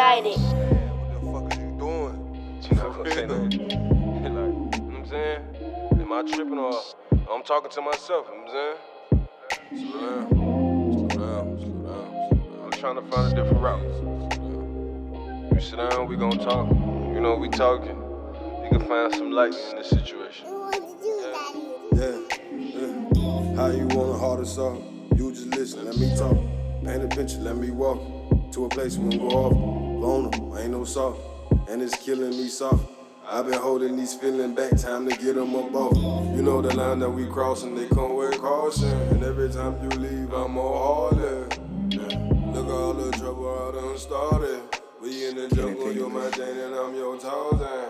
What the fuck are you doing? She not gonna say nothing. like, you know what I'm saying? Am I tripping or I'm talking to myself? You know what I'm saying? Slow down. Slow down. Slow down. Slow down. I'm trying to find a different route. You sit down, we gonna talk. You know, we talking. You can find some light in this situation. Yeah. How you wanna heart us off? You just listen, let me talk. Paint a picture, let me walk to a place we won't go off. Vulnerable, ain't no soft, and it's killing me soft. I've been holding these feelings back, time to get them up off. You know the line that we crossing, they come with caution. And every time you leave, I'm more harder. Yeah. Look at all the trouble I done started. We in the jungle, you're my Jane and I'm your Tarzan.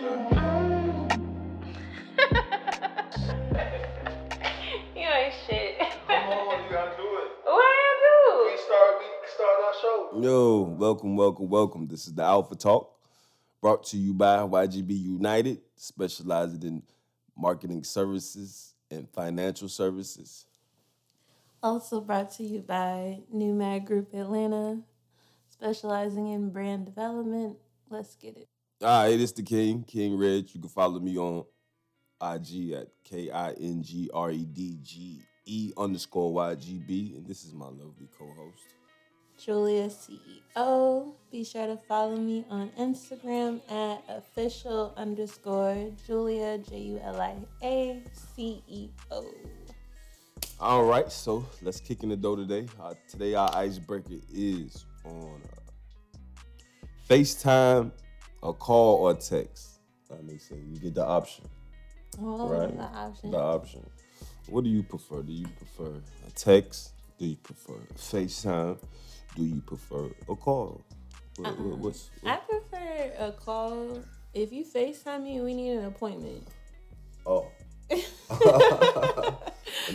Yeah. You ain't shit. Come on, you gotta do it. what I We start, we start our show. Yo, welcome, welcome, welcome. This is the Alpha Talk, brought to you by YGB United, specializing in marketing services and financial services. Also brought to you by NUMAG Group Atlanta, specializing in brand development. Let's get it. All right, it's the King, King Redge. You can follow me on IG at K I N G R E D G E underscore YGB. And this is my lovely co host. Julia CEO. Be sure to follow me on Instagram at official underscore Julia J U L I A C E O. All right, so let's kick in the dough today. Uh, today, our icebreaker is on uh, FaceTime, a call, or text. Let me say, you get the option. Oh, Right. the option. The option. What do you prefer? Do you prefer a text? Do you prefer FaceTime? Do you prefer a call? What, what- what's, I prefer a call. If you FaceTime me, we need an appointment. oh. an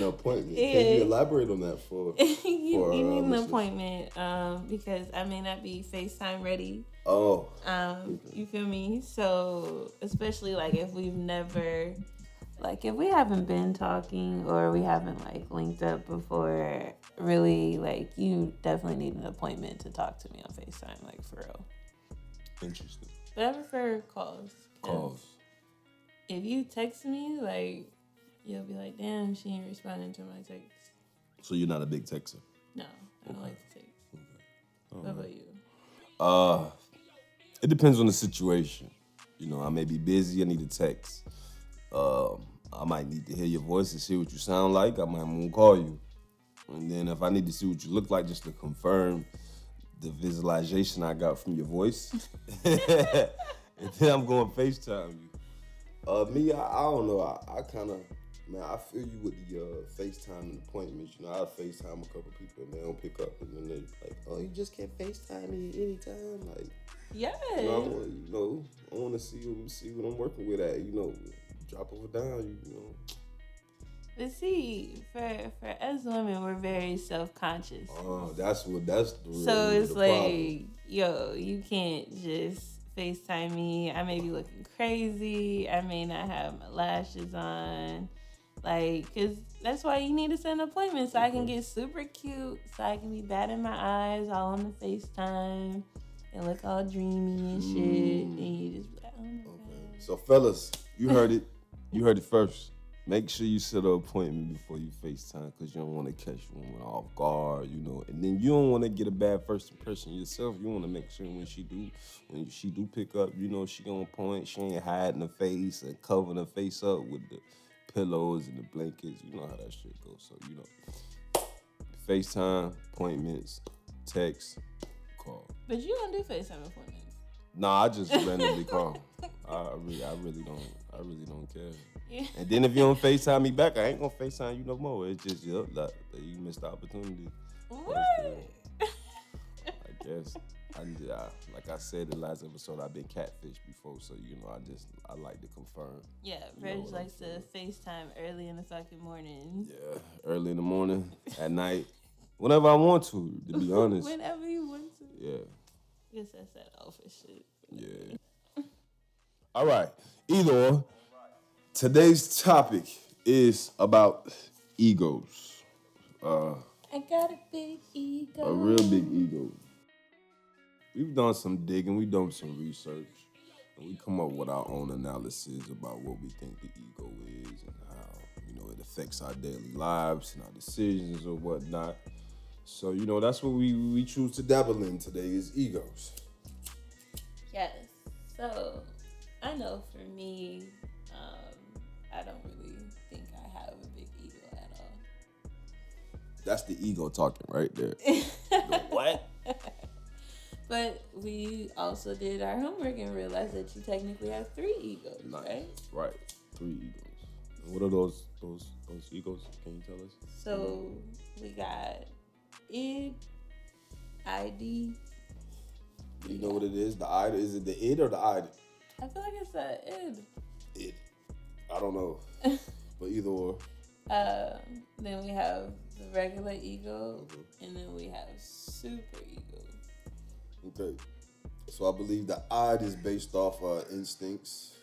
appointment. Can you elaborate on that for? you, for, you need an listeners? appointment um, because I may not be FaceTime ready. Oh, Um, you feel me? So especially like if we've never, like if we haven't been talking or we haven't like linked up before, really like you definitely need an appointment to talk to me on Facetime, like for real. interesting. But I prefer calls. Calls. If you text me, like you'll be like, damn, she ain't responding to my text. So you're not a big texter. No, I don't like to text. What about you? Uh, it depends on the situation. You know, I may be busy. I need a text. Um, I might need to hear your voice and see what you sound like. I might want to call you, and then if I need to see what you look like, just to confirm the visualization I got from your voice, and then I'm going to Facetime you. Uh, me, I, I don't know. I, I kind of, man, I feel you with the uh, FaceTime and appointments. You know, I FaceTime a couple people and they don't pick up, and then they're like, oh, you just can't FaceTime me anytime. Like, yeah. you know, I you know, I see see what I'm working with at. You know, drop over down. You, you know, But see, for for us women, we're very self conscious. oh, that's what that's the real So it's the like, problem. yo, you can't just FaceTime me. I may be looking crazy. I may not have my lashes on. Like, cause that's why you need to set an appointment so I can get super cute, so I can be batting my eyes all on the FaceTime and look all dreamy and shit. Mm. And you just be like, oh my God. So, fellas, you heard it. You heard it first. Make sure you set an appointment before you FaceTime because you don't want to catch woman off guard, you know. And then you don't want to get a bad first impression yourself. You want to make sure when she do, when she do pick up, you know, she on point. She ain't hiding her face and covering her face up with the pillows and the blankets. You know how that shit goes. So you know, FaceTime appointments, text, call. But you don't do FaceTime appointments. Nah, I just randomly call. I really, I really don't, I really don't care. Yeah. And then if you don't Facetime me back, I ain't gonna Facetime you no more. It's just that, that you missed the opportunity. What? I guess. I, I, like I said in the last episode, I've been catfished before, so you know, I just I like to confirm. Yeah, Redge likes to FaceTime early in the fucking morning. Yeah, early in the morning, at night, whenever I want to. To be honest, Whenever you want to. yeah, guess that's that alpha shit. yeah. All right, either or. Today's topic is about egos. Uh, I got a big ego. a real big ego. we've done some digging, we've done some research, and we come up with our own analysis about what we think the ego is and how you know it affects our daily lives and our decisions or whatnot. So you know that's what we we choose to dabble in today is egos. Yes. So I know for me, um, I don't really think I have a big ego at all. That's the ego talking right there. what? But we also did our homework and realized that you technically have three egos, Nice. right? Right. Three egos. What are those those those egos? Can you tell us? So we got id, id. Do you know what it is? The id is it the id or the id? I feel like it's the id. Id. I don't know. but either or. Um, then we have the regular ego, Mhm. and then we have super ego. Okay. So I believe the id is based off uh, instincts,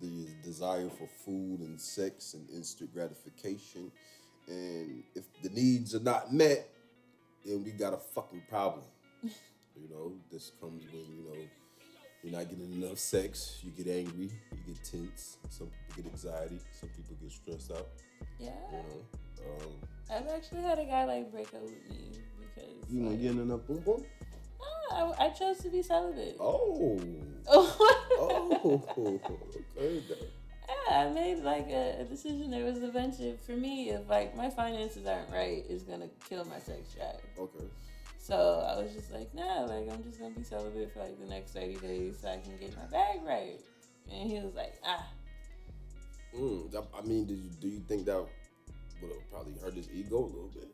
the desire for food and sex and instant gratification. And if the needs are not met, then we got a fucking problem. you know, this comes when, you know, you're not getting enough sex, you get angry, you get tense, some people get anxiety, some people get stressed out, Yeah, you know. Um, I've actually had a guy like break up with me because you like, getting enough boom boom? I, I chose to be celibate. Oh. Oh. Oh, okay. Yeah, I made like a, a decision. There was a bunch of for me, if like my finances aren't right, it's gonna kill my sex drive. Okay. So I was just like, nah, like I'm just gonna be celibate for like the next thirty days so I can get my bag right. And he was like, ah, Mm, I- mean, did you, do you think that would have probably hurt his ego a little bit?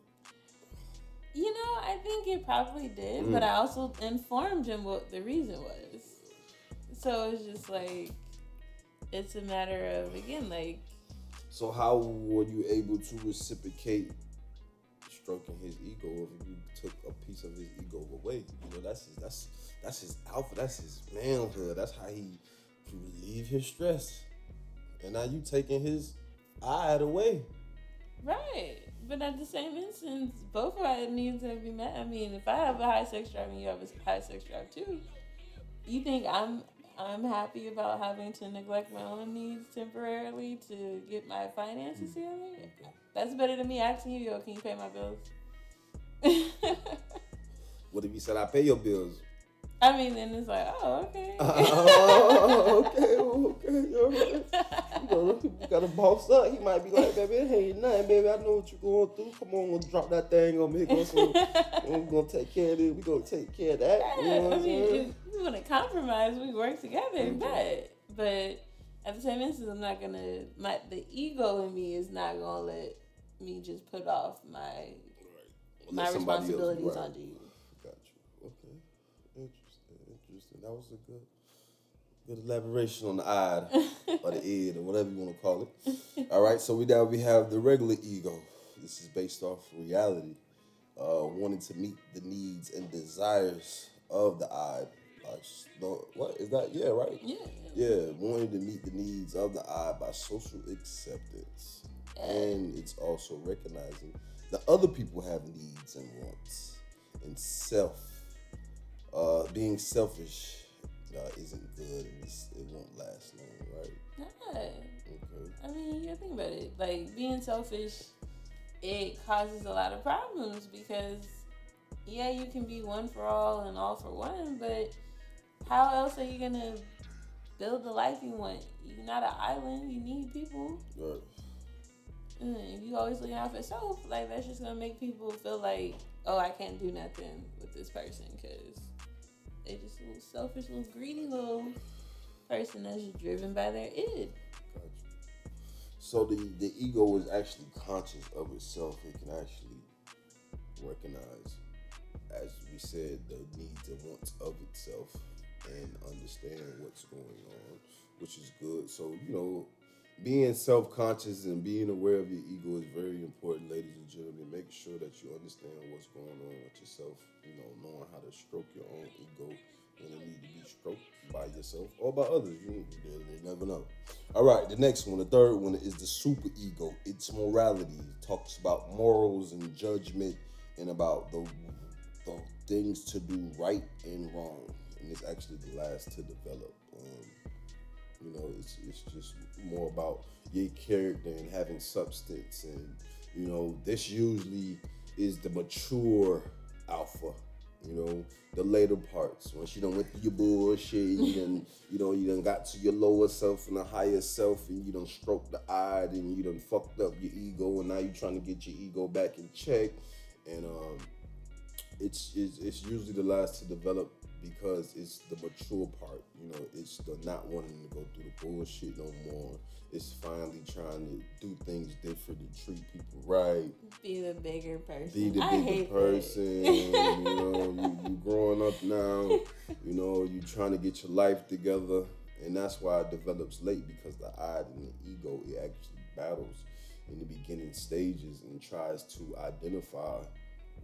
you know, I think it probably did, but Mm. I also informed him what the reason was. So it was just like, it's a matter of again, like So how were you able to reciprocate stroking his ego if you took a piece of his ego away? You know, that's his, that's that's his alpha. That's his manhood. That's how he to relieve his stress. And now you taking his eye away. Right. But at the same instance, both of our needs have been met. I mean, if I have a high sex drive and you have a high sex drive too, you think I'm I'm happy about having to neglect my own needs temporarily to get my finances mm. together? That's better than me asking you, yo, can you pay my bills? What if you said I pay your bills? I mean, then it's like, oh, okay. oh, okay, okay, right. You know, you got a boss up. He might be like, baby, it ain't nothing, baby. I know what you're going through. Come on, we'll drop that thing on me. Go we're gonna take care of it. We're gonna take care of that. You know what I mean, saying? if we want to compromise, we work together, Mhm. but but at the same instance, I'm not gonna my the ego in me is not gonna let me just put off my Right. my somebody else- responsibilities right. onto you. Got you. Okay. Interesting. Interesting. That was a good, good elaboration on the eye or the id or whatever you want to call it. All right. So we now we have the regular ego. This is based off reality, uh, wanting to meet the needs and desires of the eye. By s- no, what is that? Yeah. Right. Yeah. Yeah, wanting to meet the needs of the eye by social acceptance. And it's also recognizing that other people have needs and wants. And self, uh, being selfish uh, isn't good and it's, it won't last long, right? Nah. Okay. I mean, you gotta think about it. Like being selfish, it causes a lot of problems because yeah, you can be one for all and all for one, but how else are you gonna build the life you want? You're not an island. You need people. Right. Mm, if you always looking out for self, like that's just gonna make people feel like, oh, I can't do nothing with this person because they just a little selfish, little greedy, little person that's just driven by their id. So the, the ego is actually conscious of itself. It can actually recognize, as we said, the needs and wants of itself and understand what's going on, which is good. So, you know, being self-conscious and being aware of your ego is very important, ladies and gentlemen. Make sure that you understand what's going on with yourself. You know, knowing how to stroke your own ego when it need to be stroked by yourself or by others. You, you never know. All right, the next one, the third one is the super ego. It's morality. It talks about morals and judgment and about the the things to do right and wrong, and it's actually the last to develop. Um, you know, it's it's just more about your character and having substance, and you know, this usually is the mature alpha. You know, the later parts. Once you done went through your bullshit, you done, you know, you done got to your lower self and the higher self, and you done stroked the eye, and you done fucked up your ego, and now you trying to get your ego back in check. And um, it's, it's it's usually the last to develop because it's the mature part. You know, it's the not wanting to go through the bullshit no more. It's finally trying to do things different and treat people right. Be the bigger person. Be the I bigger hate person. you know, you, you growing up now. You know, you trying to get your life together, and that's why it develops late because the I and the ego it actually battles in the beginning stages and tries to identify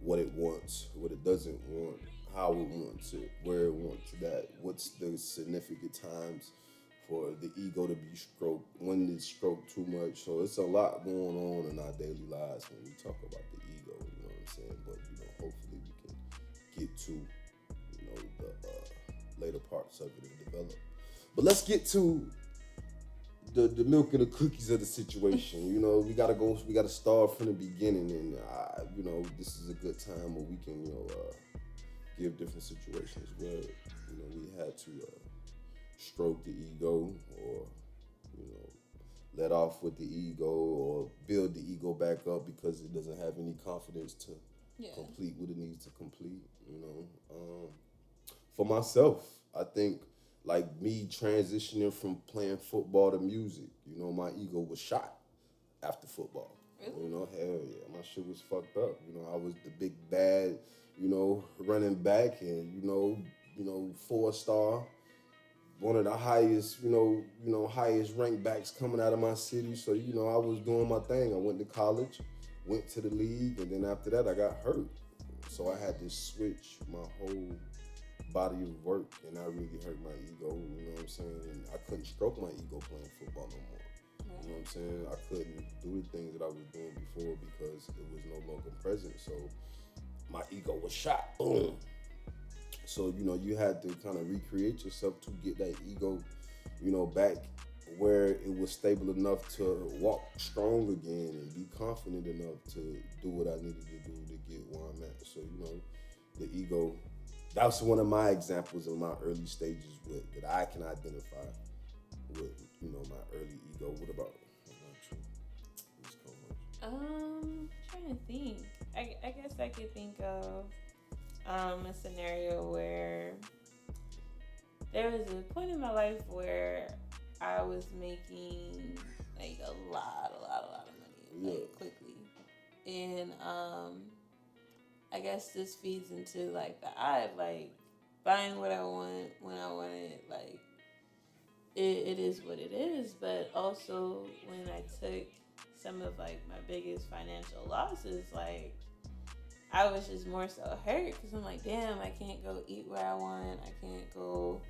what it wants, what it doesn't want, how it wants it, where it wants that, what's the significant times for the ego to be stroked, when it's stroked too much. So it's a lot going on in our daily lives when we talk about the ego, you know what I'm saying? But you know, hopefully we can get to, you know, the uh, later parts of it and develop. But let's get to the, the milk and the cookies of the situation. You know, we gotta go. We gotta start from the beginning, and uh, you know, this is a good time where we can, you know, uh, give different situations where you know we had to uh, stroke the ego, or you know, let off with the ego, or build the ego back up because it doesn't have any confidence to Yeah. complete what it needs to complete. You know, um, for myself, I think like me transitioning from playing football to music, you know, my ego was shot after football. Really? You know, hell yeah, my shit was fucked up. You know, I was the big bad, you know, running back and you know, you know, four star, one of the highest, you know, you know, highest ranked backs coming out of my city. So you know, I was doing my thing. I went to college, went to the league, and then after that, I got hurt. So I had to switch my whole body of work, and I really hurt my ego. You know what I'm saying? And I couldn't stroke my ego playing football no more. You know what I'm saying? I couldn't do the things that I was doing before because it was no longer present. So my ego was shot. Boom. So you know you had to kind of recreate yourself to get that ego, you know, back where it was stable enough to walk strong again and be confident enough to do what I needed to do to get where I'm at. So you know, the ego. That was one of my examples of my early stages with that I can identify with, you know, my early ego. What about? Um, trying to think. I, I guess I could think of um, a scenario where there was a point in my life where I was making like a lot, a lot, a lot of money like quickly, and um, I guess this feeds into like the I like buying what I want when I want it, like. It, it is what it is, but also when I took some of like my biggest financial losses, like I was just more so hurt because I'm like, damn, I can't go eat where I want. I can't go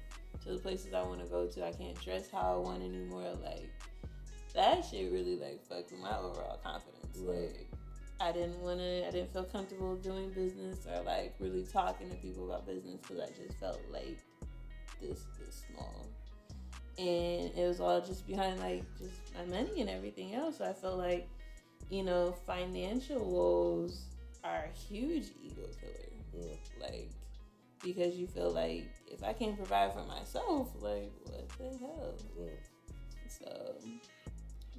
to the places I want to go to. I can't dress how I want anymore. Like that shit really like fucked with my overall confidence. Right. Like I didn't want to. I didn't feel comfortable doing business or like really talking to people about business because I just felt like this this small and it was all just behind like just my money and everything else. So I felt like, you know, financial woes are a huge ego killer. Yeah. Like because you feel like if I can't provide for myself, like what the hell? Yeah. So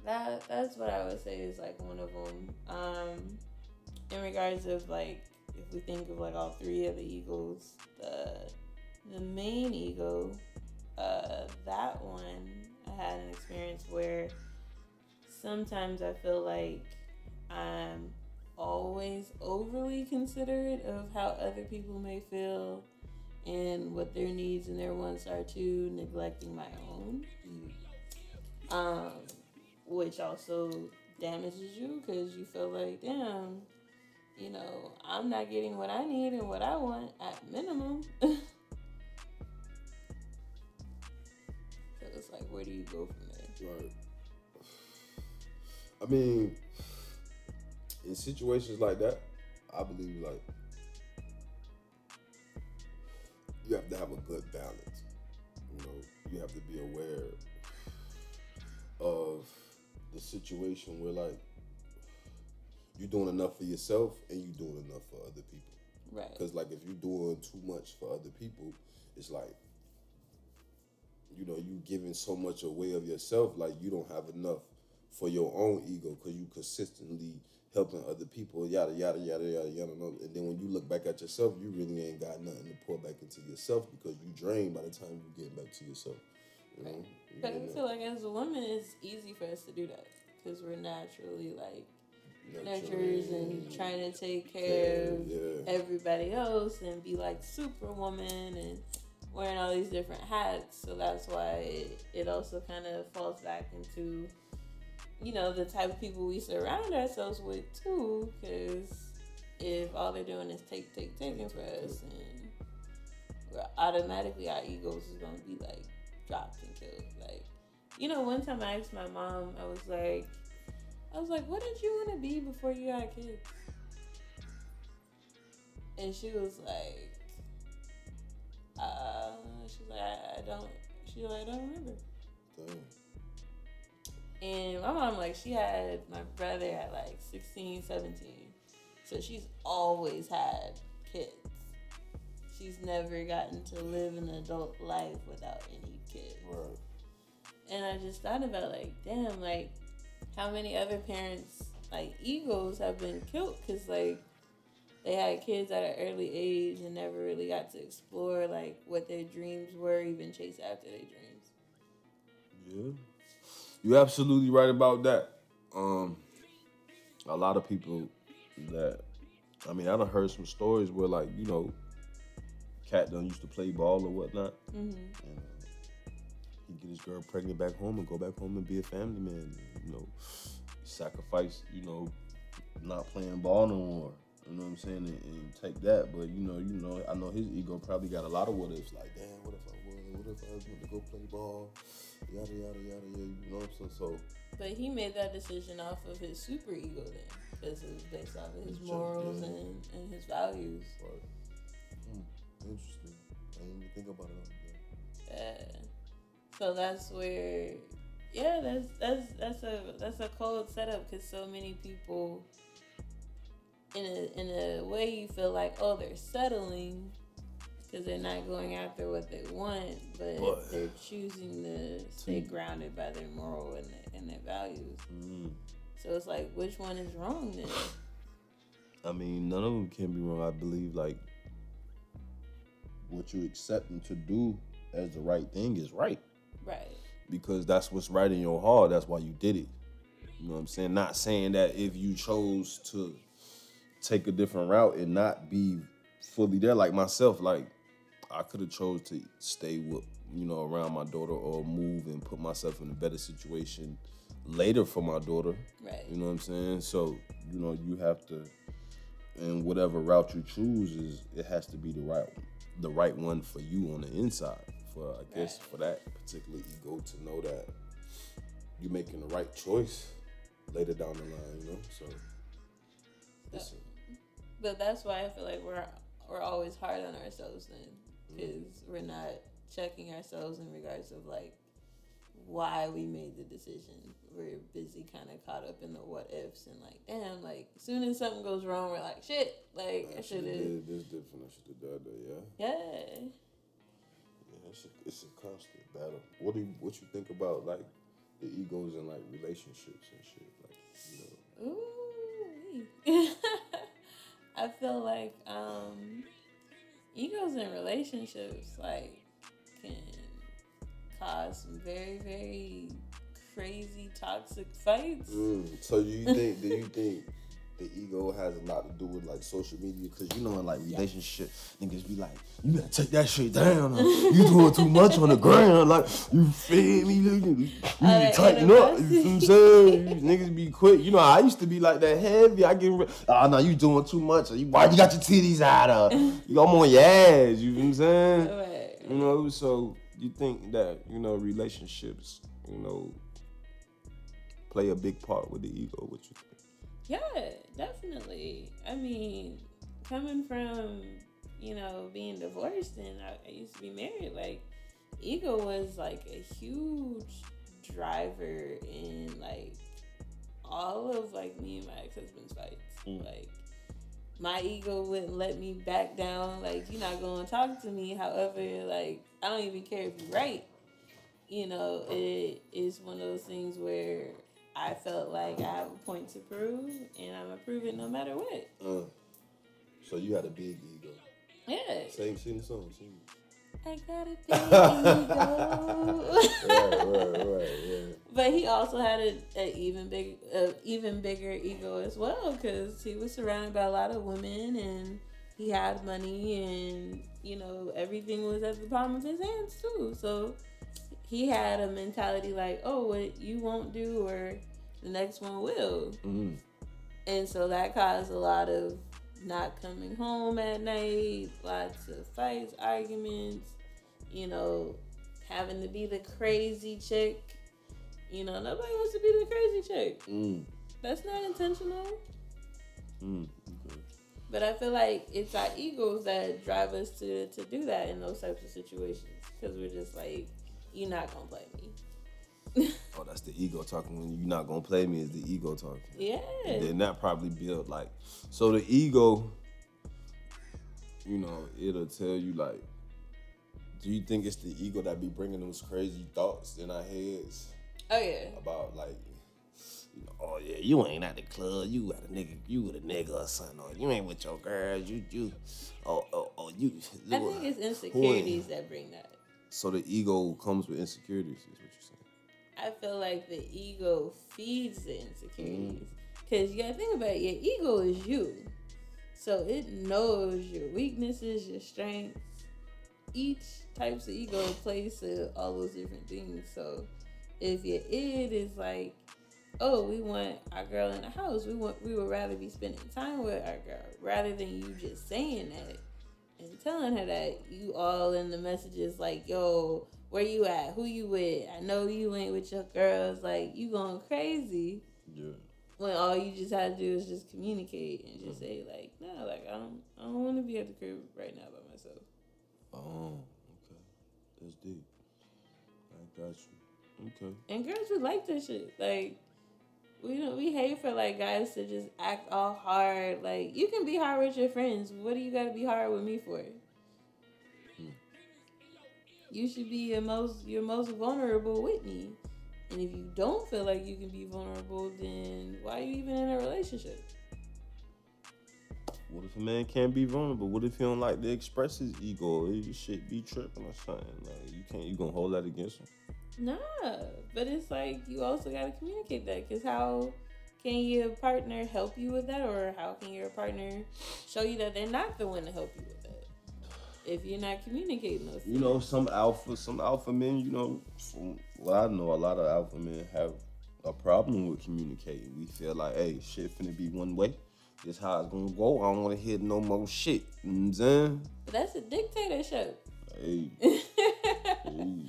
that that's what I would say is like one of them. Um, in regards of like if we think of like all three of the egos, the the main ego, uh, that one I had an experience where sometimes I feel like I'm always overly considerate of how other people may feel and what their needs and their wants are too, neglecting my own um, which also damages you because you feel like, damn, you know, I'm not getting what I need and what I want at minimum. so it's like, where do you go from there? Right. I mean, in situations like that, I believe like you have to have a good balance. You know, you have to be aware of the situation where like you're doing enough for yourself and you're doing enough for other people. Right. Because like if you're doing too much for other people, it's like you know you giving so much away of yourself, like you don't have enough for your own ego because you consistently helping other people, yada yada yada yada yada. And then when you look back at yourself, you really ain't got nothing to pour back into yourself because you drain by the time you get back to yourself. You know, You But getting I feel like as a woman, it's easy for us to do that because we're naturally like nurturers and trying to take care care, of yeah. everybody else and be like superwoman and wearing all these different hats. So that's why it, it also kind of falls back into, you know, the type of people we surround ourselves with too. Because if all they're doing is take, take, taking for us, and we're automatically our egos is gonna be like dropped and killed. Like, you know, one time I asked my mom, I was like, I was like, what did you want to be before you got kids? And she was like, uh, she's like, I, I don't, she's like, I don't remember. Damn. And my mom, like, she had my brother at like 16, 17. So she's always had kids. She's never gotten to live an adult life without any kids. Right. And I just thought about like, damn, like how many other parents like egos have been killed because like they had kids at an early age and never really got to explore like what their dreams were, even chase after their dreams. Yeah. You're absolutely right about that. Um, a lot of people that, I mean, I done heard some stories where, like, you know, Cat done used to play ball or whatnot. Mm-hmm. And uh, he get his girl pregnant back home and go back home and be a family man. You know, sacrifice, you know, not playing ball no more. You know what I'm saying? And, and take that. But, you know, you know, I know his ego probably got a lot of what ifs. Like, damn, what if? What if I was going to go play ball? Yada, yada, yada, yada. You know what I'm saying? So, But he made that decision off of his super ego then, because it was based off of his morals judgment. and, and his values. Right. Hmm. Interesting. I didn't even think about it like that. Yeah. So that's where, yeah, that's that's that's a that's a cold setup because so many people, in a in a way, you feel like oh they're settling because they're not going after what they want, but, But- they're choosing to stay grounded by their moral and their, and their values. mm, So it's like, which one is wrong then? I mean, none of them can be wrong. I believe, like, what you accepting to do as the right thing is right. right. because that's what's right in your heart. That's why you did it. You know what I'm saying? Not saying that if you chose to take a different route and not be fully there, like myself, like I could have chose to stay with you know around my daughter or move and put myself in a better situation later for my daughter. Right. You know what I'm saying? So you know you have to, and whatever route you choose is it has to be the right the right one for you on the inside. For I guess Right. for that particular ego to know that you're making the right choice later down the line, you know? So it's But that's why I feel like we're we're always hard on ourselves then, because we're not checking ourselves in regards of like why we made the decision. We're busy kind of caught up in the what ifs and like, damn, like soon as something goes wrong, we're like, shit, like I I should have have, did this different. I should have done that, yeah. yeah. Yeah, it's a, it's a constant battle. What do you, what you think about like the egos and like relationships and shit? Like, you know, Ooh. I feel like um egos in relationships like can cause some very, very crazy toxic fights. Mm, so you think? do you think the ego has a lot to do with like social media? Because you know, in like relationship, niggas be like, you gotta take that shit down. You doing too much on the ground. Like you feel me? You, Uh, to tighten up. You feel what I'm saying? Niggas be quick. You know, I used to be like that heavy. I get, oh no, you doing too much. You, why you got your titties out? Of? You, I'm on your ass. You know what I'm saying? Right. You know, so you think that you know relationships, you know, play a big part with the ego? What you think? Yeah, definitely. I mean, coming from, you know, being divorced and I, I used to be married, like ego was like a huge driver in like all of like me and my ex husband's fights. Mm. Like my ego wouldn't let me back down. Like you're not going to talk to me. However, like I don't even care if you're right. You know, it is one of those things where I felt like I have a point to prove, and I'm gonna prove it no matter what. Uh, so you had a big ego. Yeah, Same, sing the song. Sing. I got a big ego. Right, right, right, yeah. But he also had a, a even big, a even bigger ego as well, because he was surrounded by a lot of women, and he had money, and you know everything was at the palm of his hands too. So he had a mentality like, "Oh, what you won't do, or the next one will," Mm. and so that caused a lot of not coming home at night, lots of fights, arguments, you know, having to be the crazy chick. You know, nobody wants to be the crazy chick. Mm. That's not intentional. Mm. Okay. But I feel like it's our egos that drive us to, to do that in those types of situations. Because we're just like, you're not to play me. Oh, that's the ego talking. When you're not gonna play me, is the ego talking. yeah. And then that probably built like, so the ego, you know, it'll tell you like, Do you think it's the ego that be bringing those crazy thoughts in our heads Oh, yeah. about like, you know, oh yeah, you ain't at the club, you at a nigga, you with a nigga or something, or you ain't with your girls, you you, oh oh oh you. I think it's insecurities that bring that. So the ego comes with insecurities, is what you're saying. I feel like the ego feeds the insecurities. Because you gotta think about it, your ego is you. So it knows your weaknesses, your strengths. Each types of ego plays to all those different things. So if your id is like, oh, we want our girl in the house, we want we would rather be spending time with our girl rather than you just saying that and telling her that you all in the messages like, yo, where you at? Who you with? I know you ain't with your girls. Like you going crazy Yeah. when all you just had to do is just communicate and just mm-hmm. say like, no, like I don't, I don't want to be at the crib right now by myself. Oh, okay, that's deep. I got you. Okay. And girls would like that shit. Like we don't, we hate for like guys to just act all hard. Like you can be hard with your friends. What do you got to be hard with me for? Hmm. You should be your most your most vulnerable with me. And if you don't feel like you can be vulnerable, then why are you even in a relationship? What if a man can't be vulnerable? What if he don't like to express his ego? His shit be tripping or something. Like you can't, you gonna hold that against him? Nah, but it's like you also got to communicate that because how can your partner help you with that, or how can your partner show you that they're not the one to help you with that if you're not communicating those? You know, some alpha, some alpha men. You know, from what I know, a lot of alpha men have a problem with communicating. We feel like, hey, shit finna be one way. This how it's gonna go. I don't wanna hear no more shit. You know I'm saying? But that's a dictatorship. Hey, hey.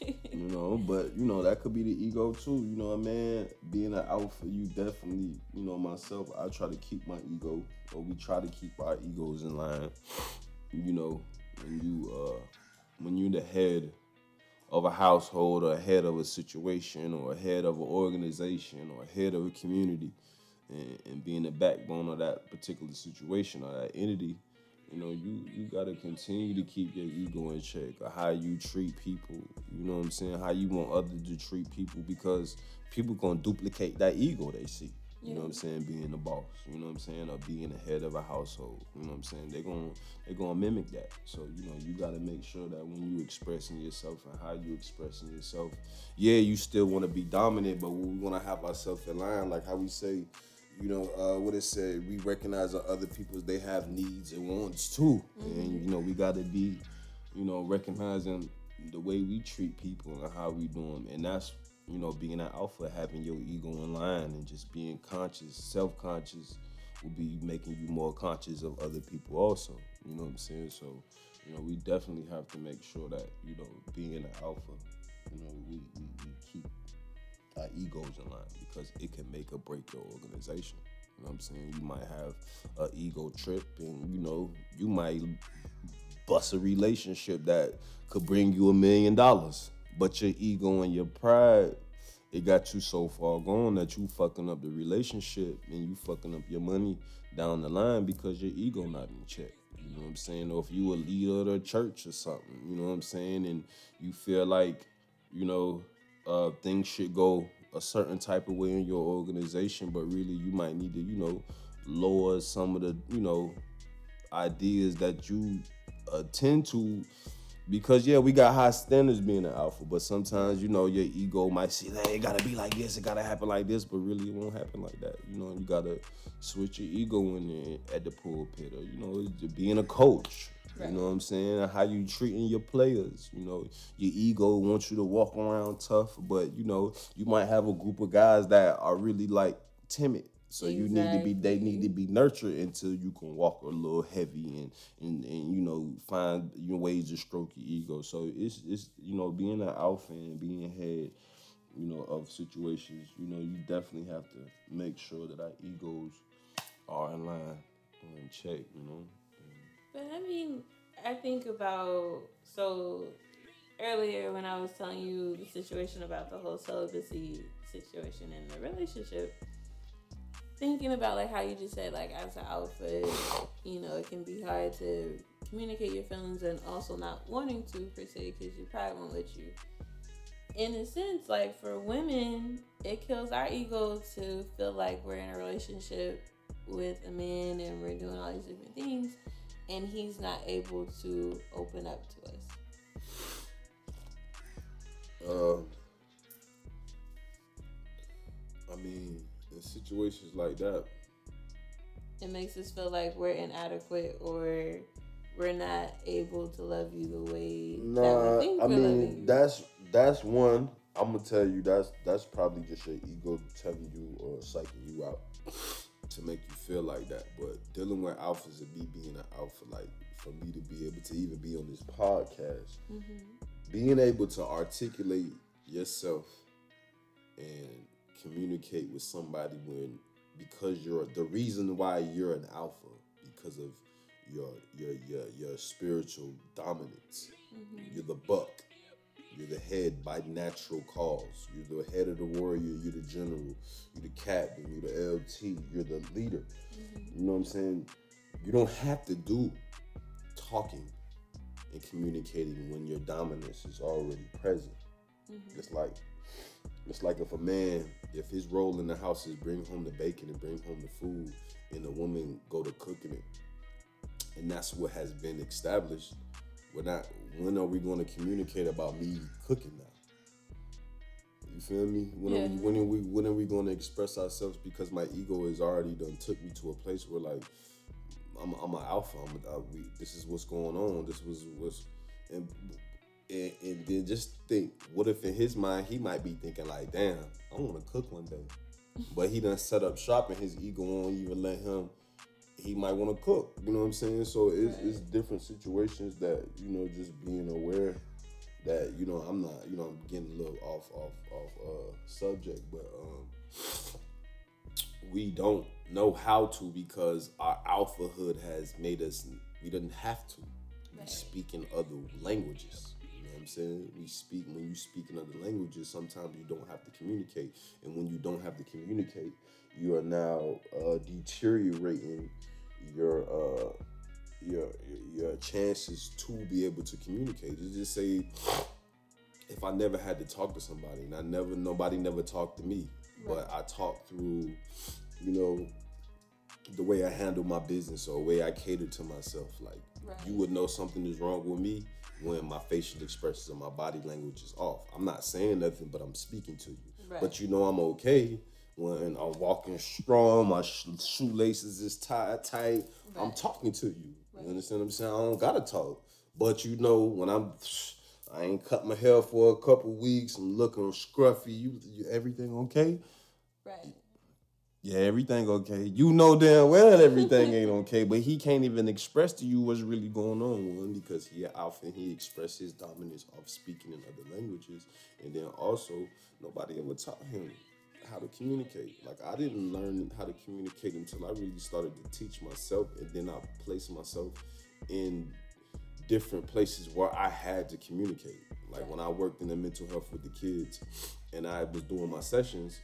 you know, but you know that could be the ego too. You know, what I mean, being an alpha, you definitely, you know, myself, I try to keep my ego, or we try to keep our egos in line. You know, when you uh, when you're the head of a household, or head of a situation, or head of an organization, or head of a community, and, and being the backbone of that particular situation or that entity you know, you you gotta continue to keep your ego in check or how you treat people. You know what I'm saying? How you want others to treat people because people gonna duplicate that ego they see. You know what I'm saying? Being the boss. You know what I'm saying? Or being the head of a household. You know what I'm saying? They're gonna they're gonna mimic that. So, you know, you gotta make sure that when you expressing yourself and how you expressing yourself, yeah, you still wanna be dominant, but we wanna have ourselves in line, like how we say, you know, uh, what it said, we recognize that other people, they have needs and wants too. And, you know, we got to be, you know, recognizing the way we treat people and how we do them. And that's, you know, being an alpha, having your ego in line and just being conscious, self conscious will be making you more conscious of other people also. You know what I'm saying? So, you know, we definitely have to make sure that, you know, being an alpha, you know, we, we, we keep our egos in line because it can make or break your organization. You know what I'm saying? You might have a ego trip and you know, you might bust a relationship that could bring you a million dollars. But your ego and your pride, it got you so far gone that you fucking up the relationship and you fucking up your money down the line because your ego not in check. You know what I'm saying? Or if you a leader of the church or something, you know what I'm saying? And you feel like, you know, uh, things should go a certain type of way in your organization, but really you might need to, you know, lower some of the, you know, ideas that you uh, tend to because yeah, we got high standards being an alpha, but sometimes you know your ego might say, "Hey, it gotta be like this, it gotta happen like this," but really it won't happen like that. You know, you gotta switch your ego in there at the pulpit, or you know, being a coach. Right. You know what I'm saying? How you treating your players? You know, your ego wants you to walk around tough, but you know, you might have a group of guys that are really like timid. So you need to be they need to be nurtured until you can walk a little heavy and and, and you know find your ways to stroke your ego. So it's it's you know being an alpha and being head, you know, of situations, you know, you definitely have to make sure that our egos are in line in check, you know. But I mean, I think about so earlier when I was telling you the situation about the whole celibacy situation in the relationship, thinking about like how you just said like as an alpha, you know, it can be hard to communicate your feelings and also not wanting to per se because your pride won't let you. In a sense, like for women, it kills our ego to feel like we're in a relationship with a man and we're doing all these different things and he's not able to open up to us. Uh, I mean, in situations like that, It makes us feel like we're inadequate or we're not able to love you the way that we nah. think I mean, that's that's one. I'm gonna tell you that's that's probably just your ego telling you or psyching you out to make you feel like that. But dealing with alphas and me being an alpha, like for me to be able to even be on this podcast, mm-hmm. being able to articulate yourself and communicate with somebody when because you're the reason why you're an alpha because of your your your your spiritual dominance. Mm-hmm. You're the buck. You're the head by natural cause. You're the head of the warrior. You're the general. You're the captain. You're the LT. You're the leader. Mm-hmm. You know what I'm saying? You don't have to do talking and communicating when your dominance is already present. Mm-hmm. It's like it's like if a man, if his role in the house is bring home the bacon and bring home the food, and the woman go to cooking it, and that's what has been established. We're not. When are we going to communicate about me cooking now? You feel me? When are we, when are we when are we going to express ourselves? Because my ego has already done took me to a place where like I'm I'm an alpha. I'm a, I, we, this is what's going on. This was what's and, and and then just think, what if in his mind he might be thinking like, damn, I want to cook one day, but he done set up shop and his ego won't even let him. He might want to cook. You know what I'm saying? So it's it's different situations that you know just being aware that you know I'm not you know I'm getting a little off off off uh subject, but um we don't know how to because our alphahood has made us we didn't have to. We speak in other languages. You know what I'm saying? We speak when you speak in other languages, sometimes you don't have to communicate. And when you don't have to communicate, you are now uh, deteriorating chances to be able to communicate. Just say if I never had to talk to somebody and I never nobody never talked to me, but I talked through, you know, the way I handle my business or the way I cater to myself. Like you would know something is wrong with me when my facial expressions and my body language is off. I'm not saying nothing, but I'm speaking to you. Right. But you know I'm okay when I'm walking strong, my sh- shoelaces is tied tight. I'm talking to you. You understand what I'm saying? I don't gotta talk. But you know when I'm I ain't cut my hair for a couple weeks. I'm looking scruffy. You, you everything okay? Right. Yeah, everything okay. You know damn well everything ain't okay, but he can't even express to you what's really going on. One because he and he expresses dominance of speaking in other languages, and then also nobody ever taught him how to communicate. Like I didn't learn how to communicate until I really started to teach myself, and then I placed myself in different places where I had to communicate. Like when I worked in the mental health with the kids, and I was doing my sessions,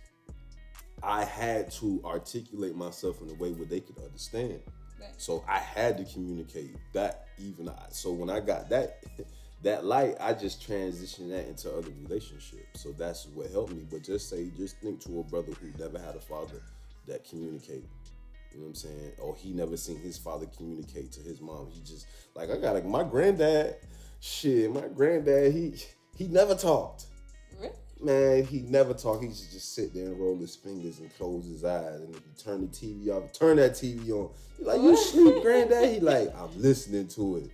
I had to articulate myself in a way where they could understand. Right. So I had to communicate that even I. So when I got that that light, I just transitioned that into other relationships. So that's what helped me. But just say, just think to a brother who never had a father that communicated. You know what I'm saying? Or he never seen his father communicate to his mom. He just like I got like my granddad. Shit, my granddad he he never talked. Really? Man, he never talk. He used to just sit there and roll his fingers and close his eyes. And if you turn the TV off, turn that TV on. He like, you sleep, granddad? He like, I'm listening to it.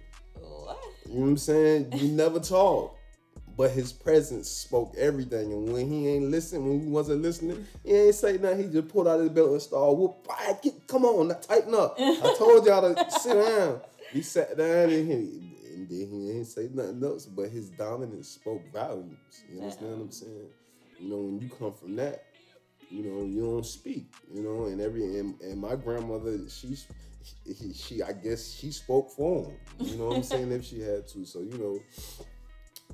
You know what I'm saying? You never talk. But his presence spoke everything. And when he ain't listening, when he wasn't listening, he ain't say nothing. He just pulled out his belt and started whoop. Get, come on, now tighten up. I told y'all to sit down. He sat down and he and then he ain't say nothing else. But his dominance spoke volumes. You understand what I'm saying? You know, when you come from that, you know, you don't speak, you know, and every and, and my grandmother, she, she, she, I guess she spoke for him. You know what I'm saying? if she had to, so you know,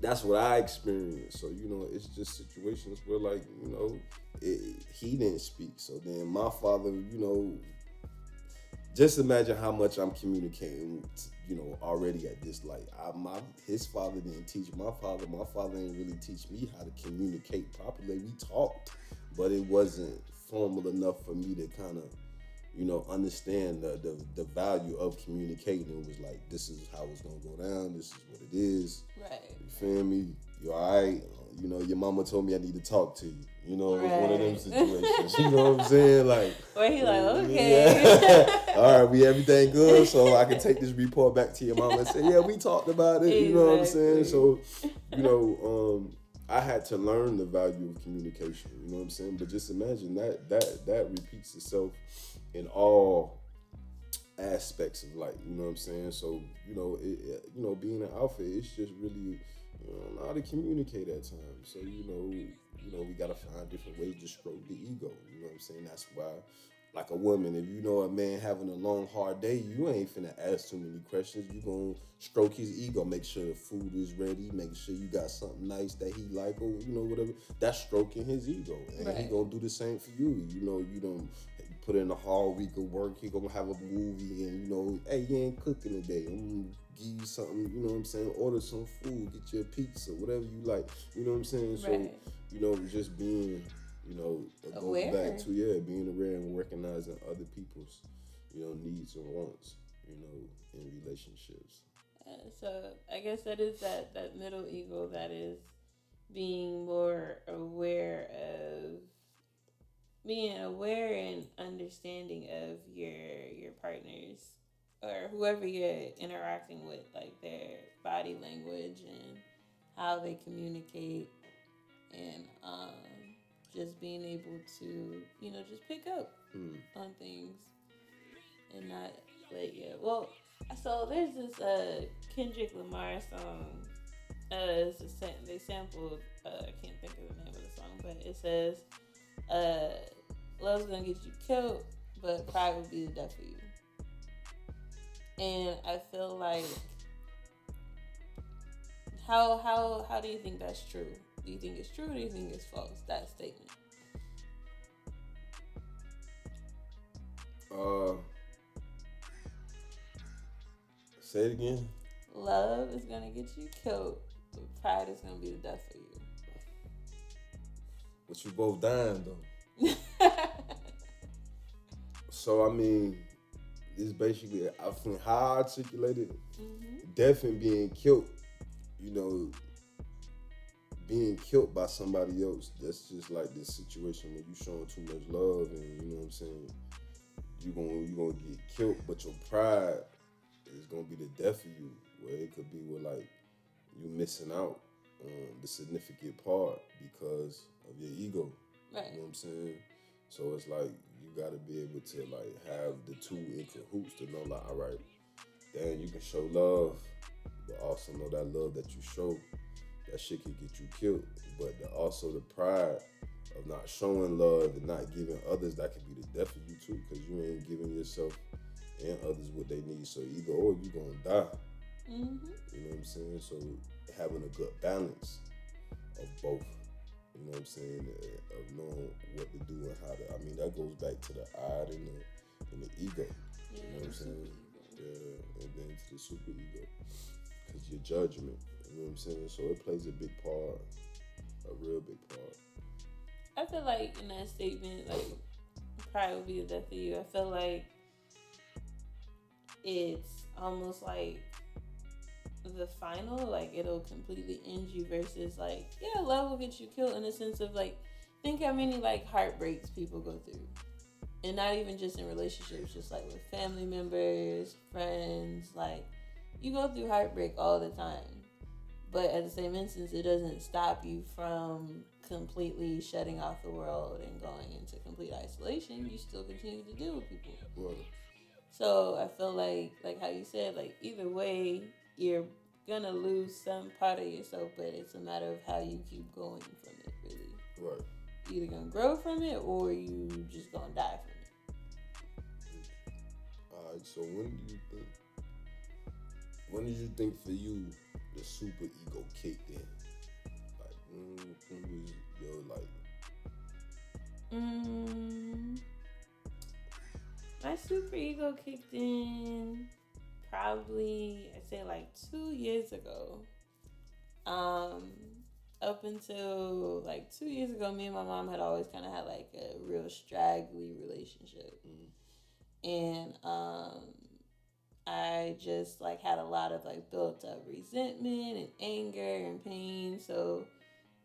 that's what I experienced. So you know, it's just situations where like you know, it, he didn't speak. So then my father, you know, just imagine how much I'm communicating. You know, already at this like, I, my his father didn't teach my father. My father didn't really teach me how to communicate properly. We talked, but it wasn't formal enough for me to kind of, you know, understand the, the the value of communicating. It was like, this is how it's gonna go down. This is what it is. Right. You feel me? You alright? You know, your mama told me I need to talk to you. You know, it was one of them situations. You know what I'm saying? Like, Where he like, okay. yeah. All right, we everything good, so I can take this report back to your mama and say, yeah, we talked about it. You know what I'm saying? So, you know, um, I had to learn the value of communication. You know what I'm saying? But just imagine that that that repeats itself in all aspects of life. You know what I'm saying? So, you know, it, you know, being an alpha, it's just really you know, how to communicate at times. So, you know, you know, we gotta find different ways to stroke the ego. You know what I'm saying? That's why like a woman, if you know a man having a long, hard day, you ain't finna ask too many questions. You gonna stroke his ego, make sure the food is ready, make sure you got something nice that he like, or you know whatever. That's stroking his ego, and he gonna do the same for you. You know, you don't put in a hard week of work. He gonna have a movie, and you know, hey, you ain't cooking today. I'm gonna give you something. You know what I'm saying? Order some food, get you a pizza, whatever you like. You know what I'm saying? So Right. you know, just being, you know, it goes Aware. back to yeah, being aware and recognizing other people's, you know, needs and wants, you know, in relationships. Uh, so I guess that is that that middle ego that is being more aware of being aware and understanding of your your partners or whoever you're interacting with, like their body language and how they communicate, and um, just being able to you know just pick up Mm. on things and not let you. Well, so there's this uh Kendrick Lamar song. Uh, it's a they sampled. Uh, I can't think of the name of the song, but it says, "Uh, love's gonna get you killed, but pride will be the death of you." And I feel like, how how how do you think that's true? Do you think it's true? Or do you think it's false? That statement. Uh, say it again. Love is gonna get you killed, but pride is gonna be the death for you. But you both dying though. So I mean, it's basically I think how I articulated Mhm. death and being killed. You know, being killed by somebody else. That's just like this situation where you showing too much love, and you know what I'm saying. You gonna you gonna get killed, but your pride is gonna be the death of you. Where it could be with like you missing out on the significant part because of your ego. Right. You know what I'm saying? So it's like you gotta be able to like have the two in cahoots to know like, all right, then you can show love, but also know that love that you show that shit could get you killed. But the, also the pride of not showing love and not giving others that could be the death of you too, because you ain't giving yourself and others what they need. So either or you gonna die. Mm-hmm. You know what I'm saying? So having a good balance of both. You know what I'm saying? Uh, Of knowing what to do and how to. I mean, that goes back to the I and the and the ego. Yeah, You know what I'm saying? Yeah, and then to the super ego, because your judgment. You know what I'm saying? So it plays a big part, a real big part. I feel like in that statement, like pride will be the death of you. I feel like it's almost like the final, like it'll completely end you versus like, yeah, love will get you killed in the sense of like, think how many like heartbreaks people go through. And not even just in relationships, just like with family members, friends, like you go through heartbreak all the time. But at the same instance, it doesn't stop you from completely shutting off the world and going into complete isolation. You still continue to deal with people. Well, So I feel like, like how you said, like either way, you're gonna lose some part of yourself, but it's a matter of how you keep going from it. Really, right. you either gonna grow from it or you just gonna die from it. All right. So when do you think? When did you think for you the super ego kicked in? Like when, when was your like? Mm, my super ego kicked in probably I'd say like two years ago. Um, up until like two years ago, me and my mom had always kind of had like a real straggly relationship, and um, I just like had a lot of like built up resentment and anger and pain. So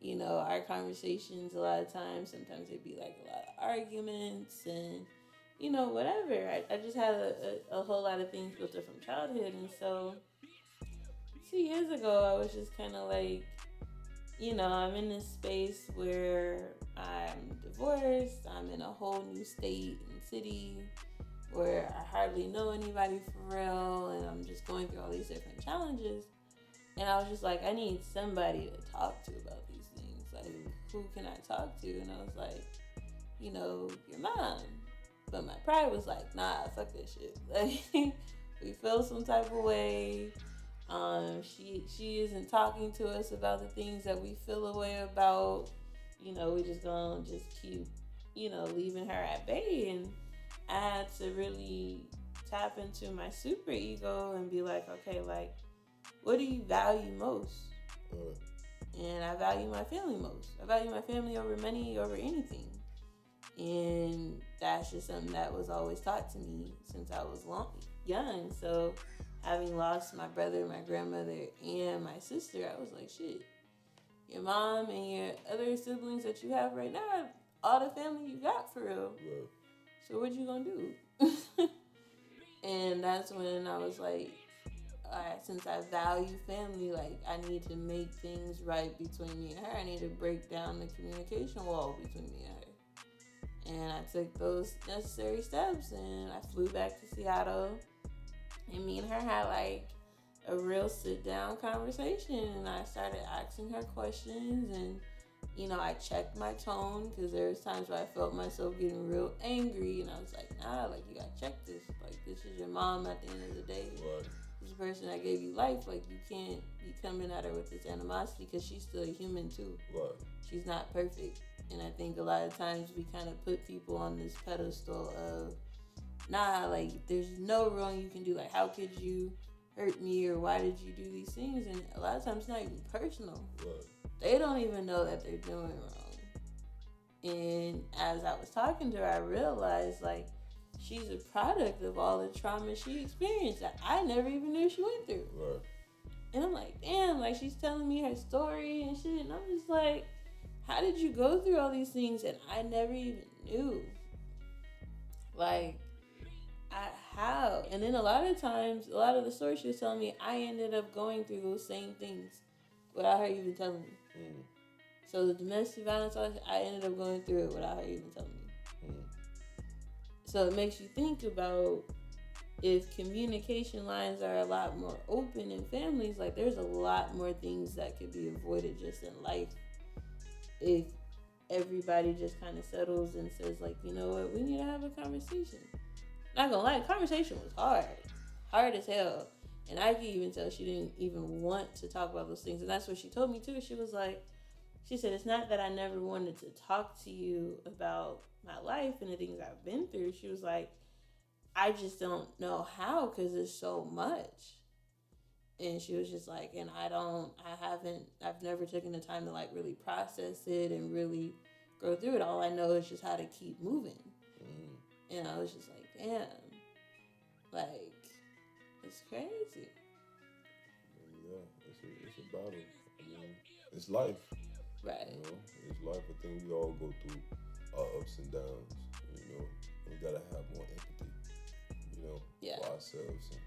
you know, our conversations a lot of times, sometimes it'd be like a lot of arguments and, you know, whatever. I, I just had a, a, a whole lot of things built up from childhood. And so two years ago, I was just kind of like, you know, I'm in this space where I'm divorced, I'm in a whole new state and city where I hardly know anybody for real, and I'm just going through all these different challenges. And I was just like, I need somebody to talk to about these things. Like, who can I talk to? And I was like, you know, your mom. But my pride was like, nah, fuck that shit. Like, we feel some type of way. Um, she she isn't talking to us about the things that we feel a way about. You know, we just gonna just keep, you know, leaving her at bay. And I had to really tap into my super ego and be like, okay, like, what do you value most? Uh, and I value my family most. I value my family over money, over anything. And that's just something that was always taught to me since I was long, young. So, having lost my brother, my grandmother, and my sister, I was like, shit. Your mom and your other siblings that you have right now, all the family you got for real. So what you gonna do? and that's when I was like, all right, since I value family, like I need to make things right between me and her. I need to break down the communication wall between me and her. And I took those necessary steps and I flew back to Seattle. And me and her had like a real sit down conversation. And I started asking her questions and you know, I checked my tone because there was times where I felt myself getting real angry, and I was like, nah, like you gotta check this. Like this is your mom at the end of the day. right. This is the person that gave you life. Like you can't be coming at her with this animosity because she's still a human too. Right. She's not perfect, and I think a lot of times we kind of put people on this pedestal of, nah, like there's no wrong you can do. Like how could you hurt me or why did you do these things? And a lot of times it's not even personal Right. they don't even know that they're doing wrong. And as I was talking to her, I realized like she's a product of all the trauma she experienced that I never even knew she went through. Right. And I'm like, damn, like she's telling me her story and shit. And I'm just like, how did you go through all these things and I never even knew? Like, I, how? And then a lot of times, a lot of the stories she was telling me, I ended up going through those same things without her even telling me. Mm. So the domestic violence, I ended up going through it without her even telling me. Mm. So it makes you think about, if communication lines are a lot more open in families, like there's a lot more things that could be avoided just in life if everybody just kind of settles and says like, you know what, we need to have a conversation. Not gonna lie, conversation was hard, hard as hell, and I could even tell she didn't even want to talk about those things, and that's what she told me too. She was like, she said, it's not that I never wanted to talk to you about my life and the things I've been through. She was like, I just don't know how because it's so much. And she was just like, and I don't, I haven't, I've never taken the time to like really process it and really go through it. All I know is just how to keep moving. Mm. And I was just like, damn, like, it's crazy. Yeah, it's a, it's a battle. I mean, it's life. Right. You know, it's life. I think we all go through our ups and downs. You know, we gotta have more empathy. You know, Yeah. for ourselves and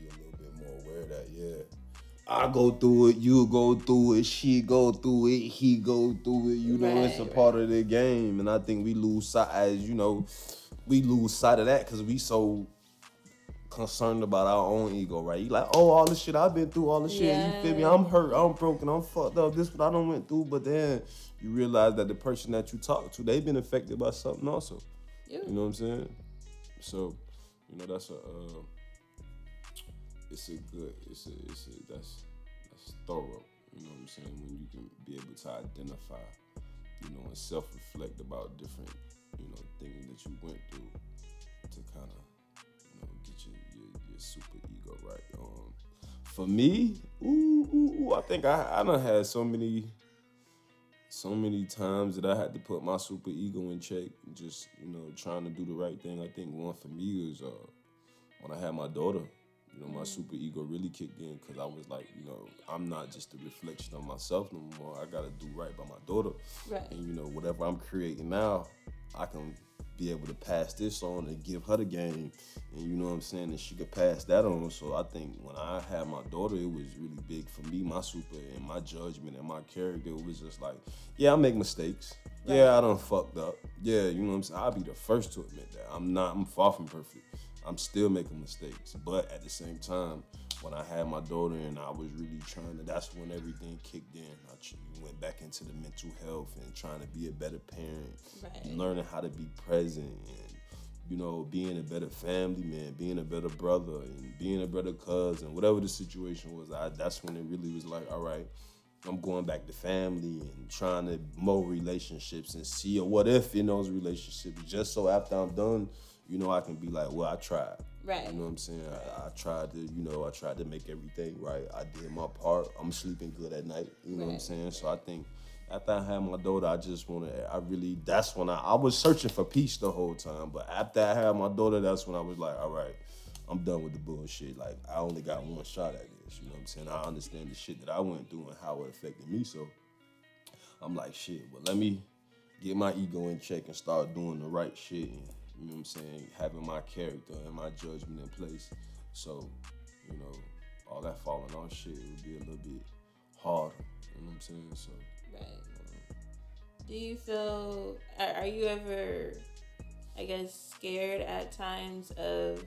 be a little bit more aware that yeah, I go through it, you go through it, she go through it, he go through it. You know, it's a Right, part of the game, and I think we lose sight as you know, we lose sight of that because we so concerned about our own ego, right? You like, oh, all the shit I've been through, all the shit. You feel me? I'm hurt, I'm broken, I'm fucked up. This what I don't went through, but then you realize that the person that you talk to, they've been affected by something also. You. You know what I'm saying? So, you know, that's a, uh, it's a good, it's a, it's a, that's, that's thorough. You know what I'm saying? When you can be able to identify, you know, and self-reflect about different, you know, things that you went through to kind of, you know, get your, your, your super ego right. Um, for me, ooh, ooh, ooh, I think I, I done had so many, so many times that I had to put my super ego in check, just you know, trying to do the right thing. I think one for me was uh, when I had my daughter. You know, my super ego really kicked in because I was like, you know, I'm not just a reflection of myself no more. I gotta do right by my daughter. Right. And you know, whatever I'm creating now, I can be able to pass this on and give her the game. And you know what I'm saying? And she could pass that on. So I think when I had my daughter, it was really big for me, my super and my judgment and my character. Was just like, yeah, I make mistakes. Yeah, I done fucked up. Yeah, you know what I'm saying? I'll be the first to admit that. I'm not, I'm far from perfect. I'm still making mistakes. But at the same time, when I had my daughter and I was really trying to, that's when everything kicked in. I went back into the mental health and trying to be a better parent, Right. learning how to be present and, you know, being a better family man, being a better brother and being a better cousin, whatever the situation was. I, that's when it really was like, all right, I'm going back to family and trying to mold relationships and see a what if in those relationships, just so after I'm done, you know, I can be like, well, I tried. Right. You know what I'm saying? I, I tried to, you know, I tried to make everything right. I did my part. I'm sleeping good at night. You know what I'm Right. saying? So I think after I had my daughter, I just want to, I really, that's when I, I was searching for peace the whole time. But after I had my daughter, that's when I was like, all right, I'm done with the bullshit. Like, I only got one shot at this. You know what I'm saying? I understand the shit that I went through and how it affected me. So I'm like, shit, well, let me get my ego in check and start doing the right shit. And, you know what I'm saying? Having my character and my judgment in place. So, you know, all that falling off shit would be a little bit harder. You know what I'm saying? So, Right. Do you feel? Are you ever, I guess, scared at times of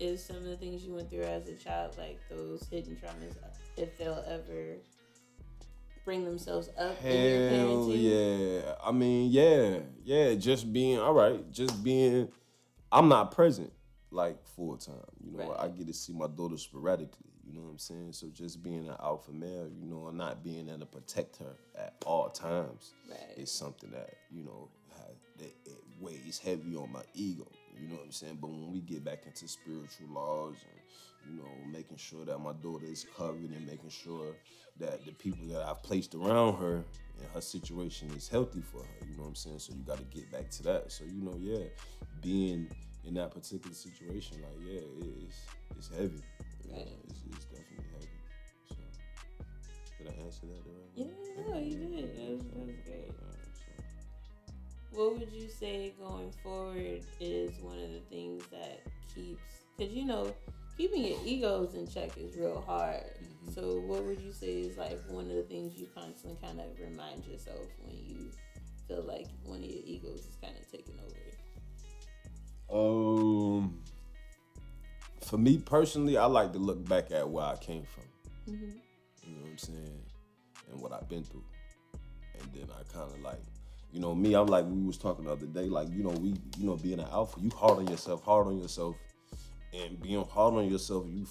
if some of the things you went through as a child, like those hidden traumas, if they'll ever bring themselves up in your Hell parenting? yeah. I mean, yeah, yeah. Just being all right. Just being. I'm not present like full time. You know, Right. I get to see my daughter sporadically. You know what I'm saying? So just being an alpha male, you know, and not being able to protect her at all times Right. is something that you know that it weighs heavy on my ego. You know what I'm saying? But when we get back into spiritual laws and you know making sure that my daughter is covered and making sure that the people that I've placed around her and her situation is healthy for her. You know what I'm saying? So you got to get back to that. So you know, yeah, being in that particular situation, like yeah, it's it's heavy. Right. it's, it's definitely heavy. So did I answer that right Yeah, no, you did. That was, that was great. So. What would you say going forward is one of the things that keeps, because you know, keeping your egos in check is real hard. Mhm. So, what would you say is like one of the things you constantly kind of remind yourself when you feel like one of your egos is kind of taking over? Um, for me personally, I like to look back at where I came from. Mm-hmm. You know what I'm saying? And what I've been through. And then I kind of like, you know, me, I'm like we was talking the other day, like, you know, we, you know, being an alpha, you hard on yourself, hard on yourself. And being hard on yourself, you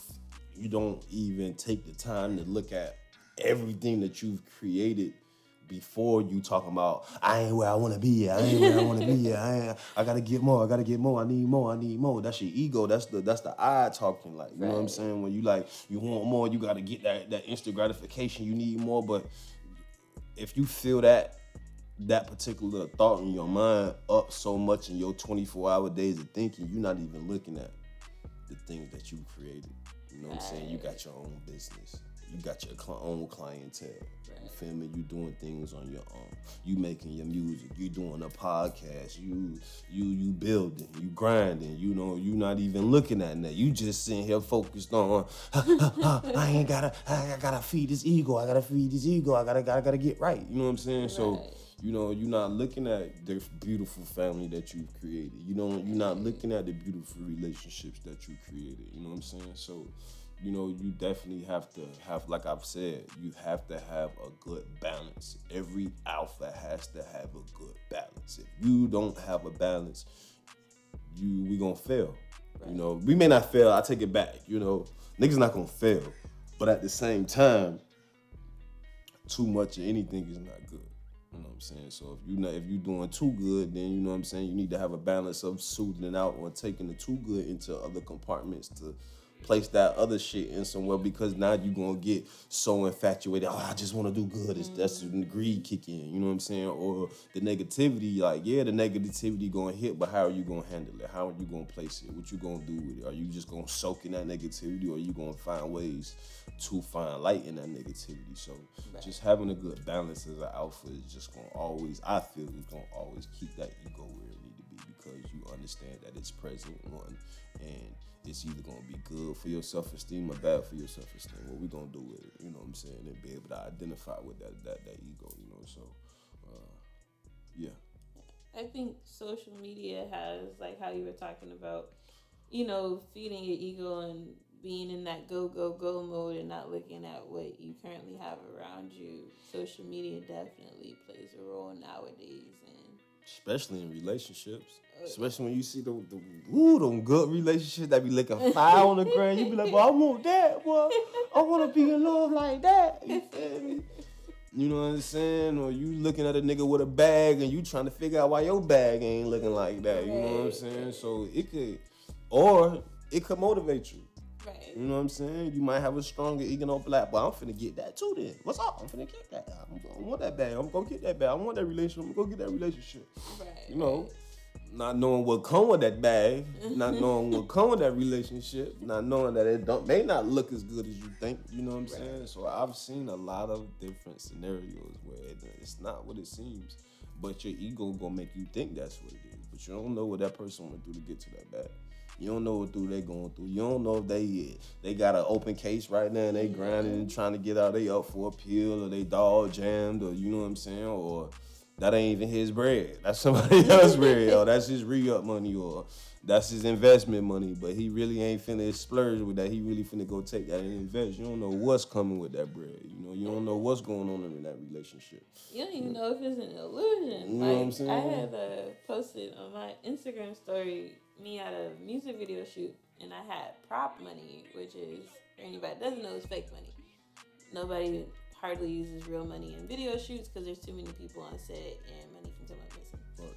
you don't even take the time to look at everything that you've created before you talking about I ain't where I want to be at. I ain't where I want to be. I, ain't, I gotta get more. I gotta get more. I need more. I need more. That's your ego. That's the that's the I talking. Like you know what I'm saying. When you like you want more, you gotta get that that instant gratification. You need more. But if you feel that that particular thought in your mind up so much in your 24 hour days of thinking, you're not even looking at things that you created. You know what I'm saying? You got your own business. You got your cl- own clientele. You feel me? You doing things on your own. You making your music. You doing a podcast. You you you building. You grinding. You know you not even looking at that. You just sitting here focused on. I ain't gotta. I gotta feed this ego. I gotta feed this ego. I gotta gotta gotta get right. You know what I'm saying? So Right. You know you're not looking at the beautiful family that you've created. You know you're not looking at the beautiful relationships that you created. You know what i'm saying? So you know you definitely have to have like i've said you have to have a good balance. Every alpha has to have a good balance. If you don't have a balance you we gonna fail. You know we may not fail i take it back you know. Niggas not gonna fail but at the same time too much of anything is not good. You know what I'm saying? So if you not if you're doing too good, then you know what I'm saying, you need to have a balance of soothing it out or taking the too good into other compartments to place that other shit in somewhere because now you're gonna get so infatuated. Oh, I just wanna do good. It's that's mm-hmm. when the greed kick in, you know what I'm saying? Or the negativity, like, yeah, the negativity gonna hit, but how are you gonna handle it? How are you gonna place it? What you gonna do with it? Are you just gonna soak in that negativity or are you gonna find ways to find light in that negativity? So just having a good balance as an alpha is just gonna always, I feel, is gonna always keep that ego where because you understand that it's present one and it's either gonna be good for your self-esteem or bad for your self-esteem. What we gonna do with it? You know what I'm saying? And be able to identify with that that, that ego, you know. So uh, yeah. I think social media has like how you were talking about, you know, feeding your ego and being in that go go go mode and not looking at what you currently have around you. Social media definitely plays a role nowadays, and Especially in relationships. Especially when you see the, the ooh, them good relationships that be looking fire on the ground. You be like, well, I want that, boy. I want to be in love like that. You feel me? You know what I'm saying? Or you looking at a nigga with a bag and you trying to figure out why your bag ain't looking like that. You know what I'm saying? So it could, or it could motivate you. Right, You know what I'm saying? You might have a stronger ego no black, but I'm finna get that too then. What's up? I'm finna get that. I'm, I want that bag. I'm gonna get that bag. I want that relationship. I'm gonna get that relationship. right, You know, not knowing what come with that bag, not knowing what come with that relationship, not knowing that it don't may not look as good as you think. You know what I'm saying? So I've seen a lot of different scenarios where it's not what it seems, but your ego gonna make you think that's what it is. But you don't know what that person went through to get to that bag. You don't know what through they going through. You don't know if they they got an open case right now and they grinding and trying to get out. They up for appeal or they dog jammed or you know what I'm saying or that ain't even his bread. That's somebody else's bread. Or that's his re-up money or that's his investment money. But he really ain't finna splurge with that. He really finna go take that and invest. You don't know what's coming with that bread. You know, you don't know what's going on in that relationship. You don't even know if it's an illusion. You know what I'm saying? I had uh, posted on my Instagram story me at a music video shoot, and I had prop money, which is for anybody that doesn't know, is fake money. Nobody hardly uses real money in video shoots because there's too many people on set and money can come up missing. But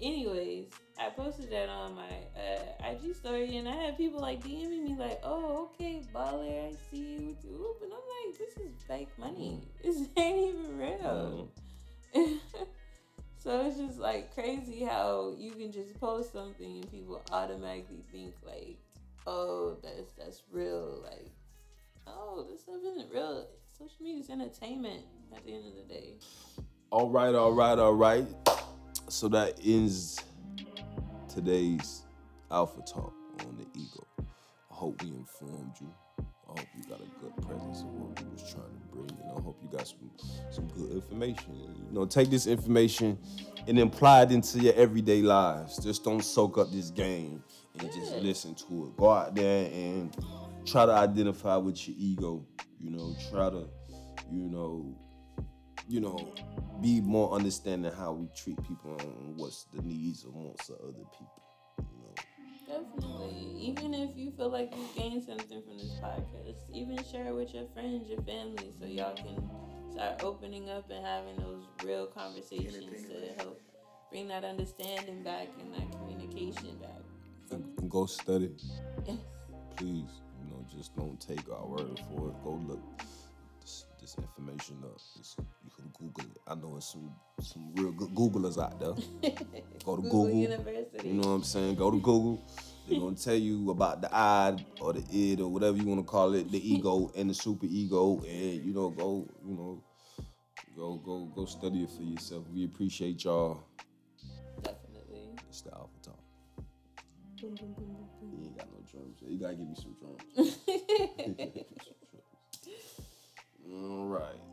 Anyways, I posted that on my uh, IG story, and I had people like DMing me like, "Oh, okay, baller, I see you whoop," and I'm like, "This is fake money. This ain't even real." so it's just like crazy how you can just post something and people automatically think like, "Oh, that's that's real." Like, oh, this stuff isn't real. Social media is entertainment at the end of the day. all right, all right, all right. So that ends today's Alpha Talk on the ego. I hope we informed you. I hope you got a good presence of what we was trying to bring. You know, hope you got some some good information. You know, take this information and apply it into your everyday lives. Just don't soak up this game and just listen to it. Go out there and try to identify with your ego. You know, try to, you know, you know, be more understanding how we treat people and what's the needs or wants of other people. Definitely. Even if you feel like you gained something from this podcast, even share it with your friends, your family, so y'all can start opening up and having those real conversations to help bring that understanding back and that communication back. And, and go study. Yes. Please, you know, just don't take our word for it. Go look this, information up. It's, you can Google it. I know there's some some real good Googlers out there. Go to Google Google. University. You know what I'm saying? Go to Google. They're gonna tell you about the I or the id or whatever you wanna call it, the ego and the super ego, and you know, go, you know, go go go study it for yourself. We appreciate y'all. Definitely. It's the Alpha Talk. You ain't got no drums. You gotta give me some drums. All right.